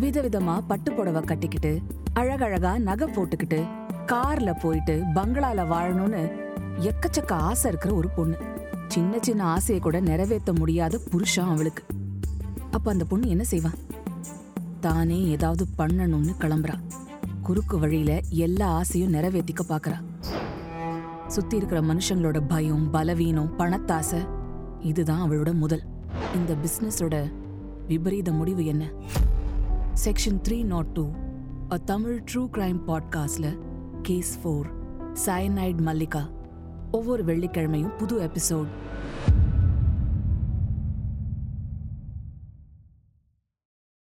விதவிதமா பட்டு புடவை கட்டிக்கிட்டு அழகழகா நகை போட்டுக்கிட்டு கார்ல போயிட்டு பங்களால வாழணும்னு எக்கச்சக்க ஆசை இருக்கிற ஒரு பொண்ணு. சின்ன சின்ன ஆசையை கூட நிறைவேற்ற முடியாத புருஷன் அவளுக்கு. அப்ப அந்த பொண்ணு என்ன செய்வான் தானே ஏதாவது பண்ணணும்னு கிளம்புறா. குறுக்கு வழியில எல்லா ஆசையும் நிறைவேற்றிக்க பாக்குறா. சுத்தி இருக்கிற மனுஷங்களோட பயம் பலவீனம் பணத்தாசை இதுதான் அவளோட முதல். இந்த பிசினஸோட விபரீத முடிவு என்ன? Section three not two a Tamil true crime பாட்காஸ்டில் case four cyanide Mallika ஒவ்வொரு வெள்ளிக்கிழமையும் புது எபிசோட்